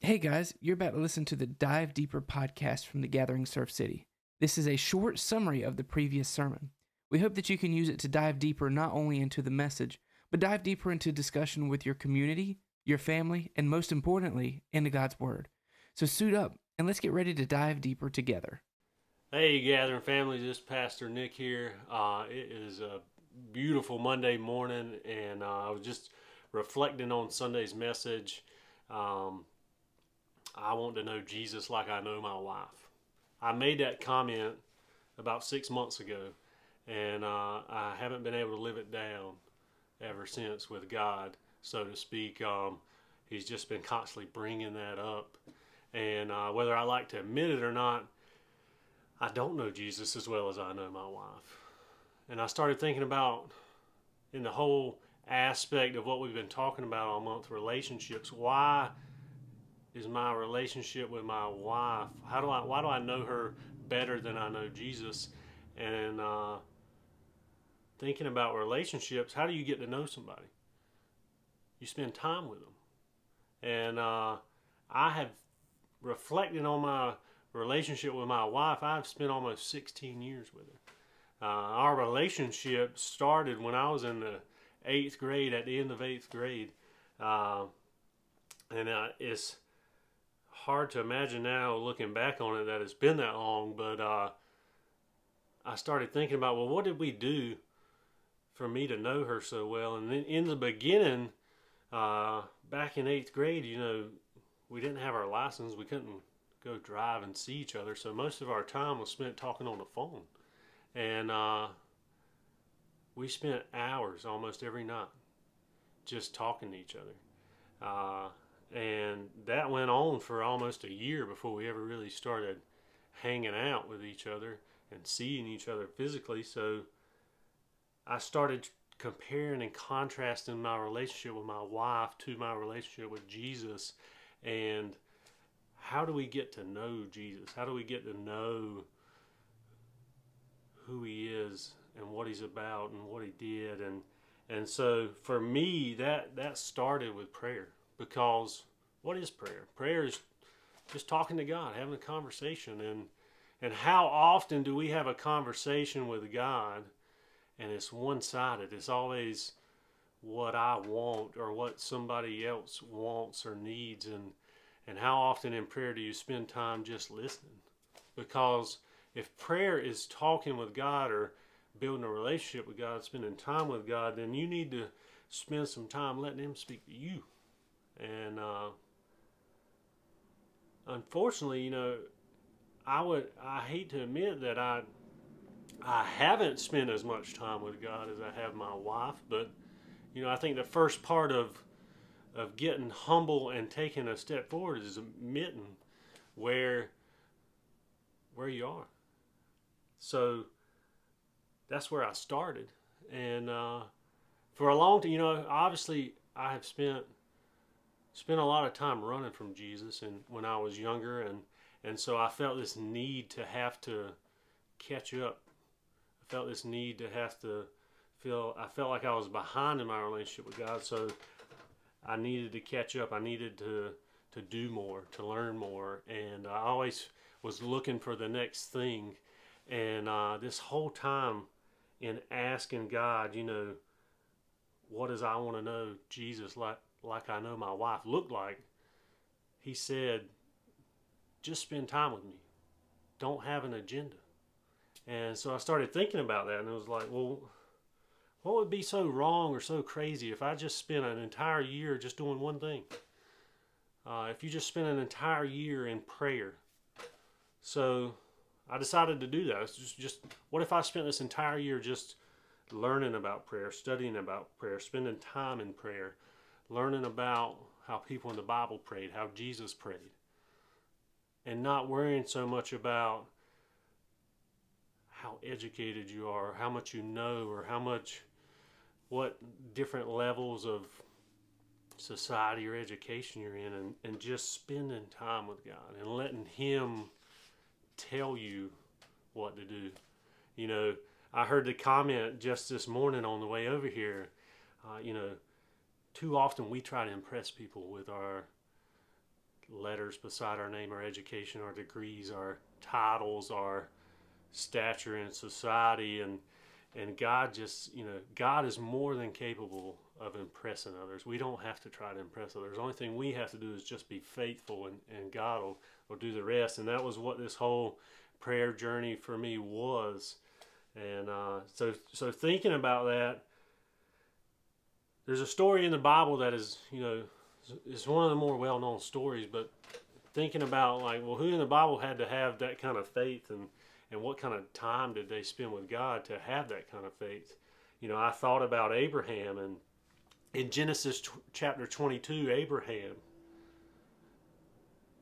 Hey guys, you're about to listen to the Dive Deeper podcast from the Gathering Surf City. This is a short summary of the previous sermon. We hope that you can use it to dive deeper not only into the message, but dive deeper into discussion with your community, your family, and most importantly, into God's Word. So suit up and let's get ready to dive deeper together. Hey, Gathering family, this is Pastor Nick here. Uh, it is a beautiful Monday morning, and uh, I was just reflecting on Sunday's message. Um, I want to know Jesus like I know my wife. I made that comment about six months ago, and uh, I haven't been able to live it down ever since with God, so to speak. Um, he's just been constantly bringing that up, and uh, whether I like to admit it or not, I don't know Jesus as well as I know my wife. And I started thinking about in the whole aspect of what we've been talking about all month relationships, why is my relationship with my wife? How do I why do I know her better than I know Jesus? And uh, thinking about relationships, how do you get to know somebody? You spend time with them, and uh, I have reflected on my relationship with my wife. I've spent almost 16 years with her. Uh, our relationship started when I was in the eighth grade, at the end of eighth grade, uh, and uh, it's hard to imagine now looking back on it that it's been that long, but uh, I started thinking about, well, what did we do for me to know her so well? And then in the beginning, uh, back in eighth grade, you know, we didn't have our license. We couldn't go drive and see each other. So most of our time was spent talking on the phone. And uh, we spent hours almost every night just talking to each other. And that went on for almost a year before we ever really started hanging out with each other and seeing each other physically. So I started comparing and contrasting my relationship with my wife to my relationship with Jesus. And how do we get to know Jesus? How do we get to know who he is and what he's about and what he did and and so for me that that started with prayer because what is prayer? Prayer is just talking to God, having a conversation, and and how often do we have a conversation with God, and it's one sided? It's always what I want or what somebody else wants or needs, and and how often in prayer do you spend time just listening? Because if prayer is talking with God or building a relationship with God, spending time with God, then you need to spend some time letting Him speak to you and uh, unfortunately, you know, I would I hate to admit that I I haven't spent as much time with God as I have my wife, but you know, I think the first part of of getting humble and taking a step forward is admitting where where you are. So that's where I started, and uh, for a long time, you know, obviously I have spent spent a lot of time running from Jesus and when I was younger and and so I felt this need to have to catch up. I felt this need to have to feel I felt like I was behind in my relationship with God so I needed to catch up. I needed to to do more, to learn more and I always was looking for the next thing and uh, this whole time in asking God, you know, what does I want to know Jesus like like I know my wife looked like, he said, just spend time with me. Don't have an agenda. And so I started thinking about that, and it was like, well, what would be so wrong or so crazy if I just spent an entire year just doing one thing? Uh, if you just spent an entire year in prayer. So I decided to do that. It's just, just what if I spent this entire year just learning about prayer, studying about prayer, spending time in prayer, learning about how people in the Bible prayed, how Jesus prayed, and not worrying so much about how educated you are, how much you know, or how much, what different levels of society or education you're in, and, and just spending time with God and letting Him tell you what to do. You know, I heard the comment just this morning on the way over here. Uh, you know, too often we try to impress people with our letters beside our name, our education, our degrees, our titles, our stature in society, and and God just you know God is more than capable of impressing others. We don't have to try to impress others. The only thing we have to do is just be faithful, and and God will will do the rest. And that was what this whole prayer journey for me was. And uh, so so thinking about that, there's a story in the Bible that is you know it's one of the more well known stories, but thinking about like well who in the Bible had to have that kind of faith and and what kind of time did they spend with God to have that kind of faith? You know, I thought about Abraham and in Genesis chapter 22, Abraham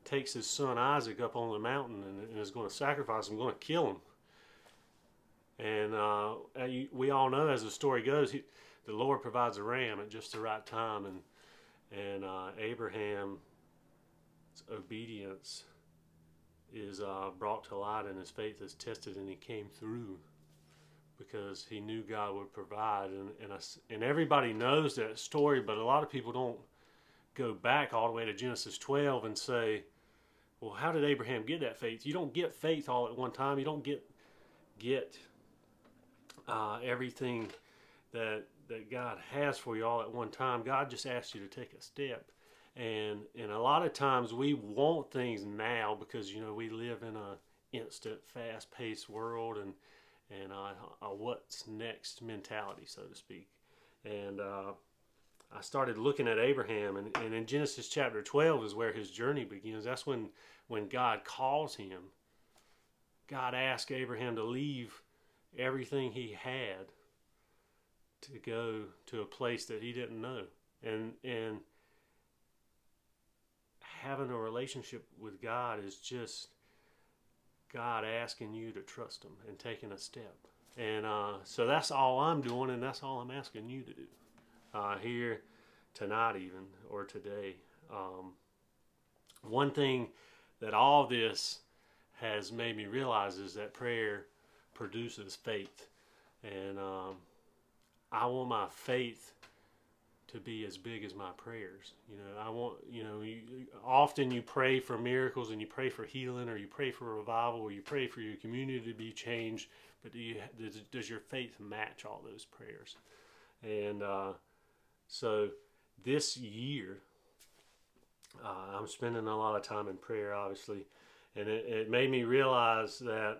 takes his son Isaac up on the mountain and, and is going to sacrifice him, going to kill him. And uh, we all know, as the story goes, he, the Lord provides a ram at just the right time, and and uh, Abraham's obedience is uh, brought to light and his faith is tested and he came through because he knew God would provide. And and, and everybody knows that story but a lot of people don't go back all the way to Genesis 12 and say well how did Abraham get that faith? You don't get faith all at one time. You don't get get uh, everything that that God has for you all at one time God just asks you to take a step. And and a lot of times we want things now because you know we live in a instant fast paced world and and uh, a what's next mentality so to speak. And uh, I started looking at Abraham and, and in Genesis chapter 12 is where his journey begins. That's when when God calls him. God asked Abraham to leave everything he had to go to a place that he didn't know and and having a relationship with God is just God asking you to trust Him and taking a step. And uh, so that's all I'm doing, and that's all I'm asking you to do uh, here tonight, even or today. Um, one thing that all this has made me realize is that prayer produces faith, and um, I want my faith to be as big as my prayers. You know, I want, you know, you, often you pray for miracles and you pray for healing or you pray for revival or you pray for your community to be changed, but do you, does, does your faith match all those prayers? And uh, so this year, uh, I'm spending a lot of time in prayer, obviously, and it, it made me realize that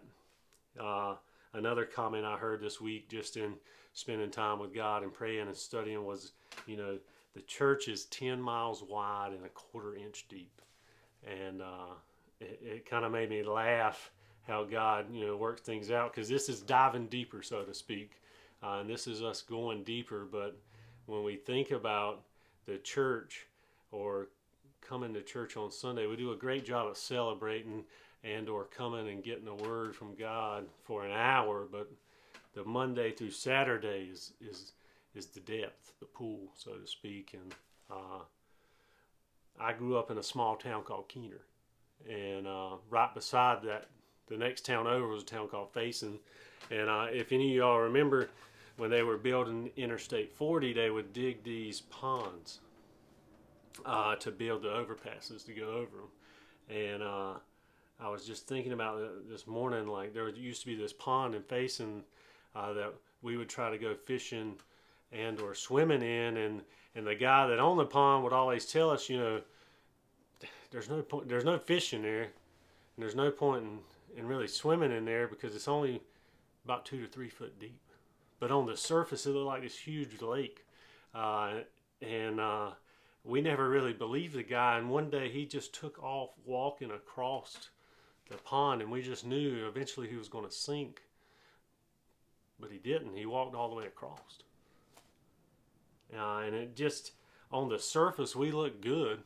uh, another comment I heard this week just in spending time with God and praying and studying was, you know, the church is 10 miles wide and a quarter inch deep. And uh, it, it kind of made me laugh how God, you know, works things out because this is diving deeper, so to speak. Uh, and this is us going deeper. But when we think about the church or coming to church on Sunday, we do a great job of celebrating and or coming and getting a word from God for an hour. But the Monday through Saturday is is is the depth, the pool, so to speak. And uh, I grew up in a small town called Keener, and uh, right beside that, the next town over was a town called Faison. And uh, if any of y'all remember, when they were building Interstate 40, they would dig these ponds uh, to build the overpasses to go over them. And uh, I was just thinking about this morning, like there used to be this pond in Faison uh, that we would try to go fishing and or swimming in and and the guy that owned the pond would always tell us you know there's no point there's no fish in there and there's no point in, in really swimming in there because it's only about two to three foot deep. But on the surface it looked like this huge lake uh, and uh, we never really believed the guy and one day he just took off walking across the pond and we just knew eventually he was going to sink but he didn't. He walked all the way across. Uh, and it just, on the surface, we look good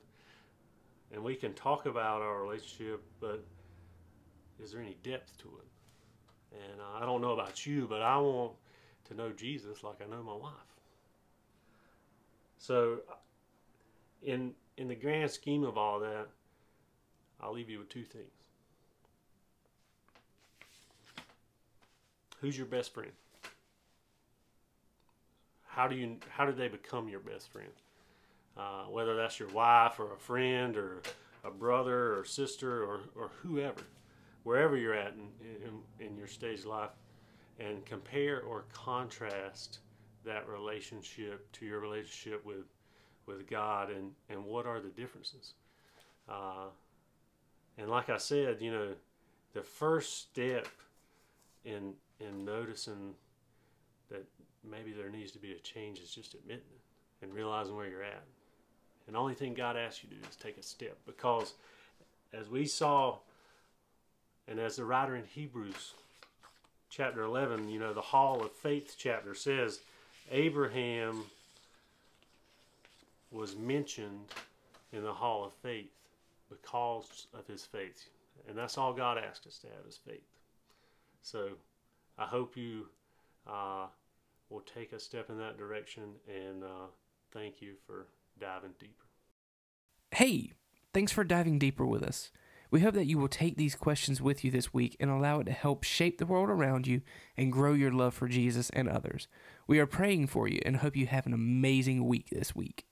and we can talk about our relationship, but is there any depth to it? And uh, I don't know about you, but I want to know Jesus like I know my wife. So, in in the grand scheme of all that, I'll leave you with two things. Who's your best friend? How do you how do they become your best friend? Uh, whether that's your wife or a friend or a brother or sister or, or whoever, wherever you're at in, in, in your stage of life, and compare or contrast that relationship to your relationship with with God and, and what are the differences. Uh, and like I said, you know, the first step in in noticing that maybe there needs to be a change is just admitting it and realizing where you're at. And the only thing God asks you to do is take a step because as we saw and as the writer in Hebrews chapter 11, you know, the Hall of Faith chapter says Abraham was mentioned in the Hall of Faith because of his faith. And that's all God asked us to have is faith. So I hope you uh, will take a step in that direction and uh, thank you for diving deeper. Hey, thanks for diving deeper with us. We hope that you will take these questions with you this week and allow it to help shape the world around you and grow your love for Jesus and others. We are praying for you and hope you have an amazing week this week.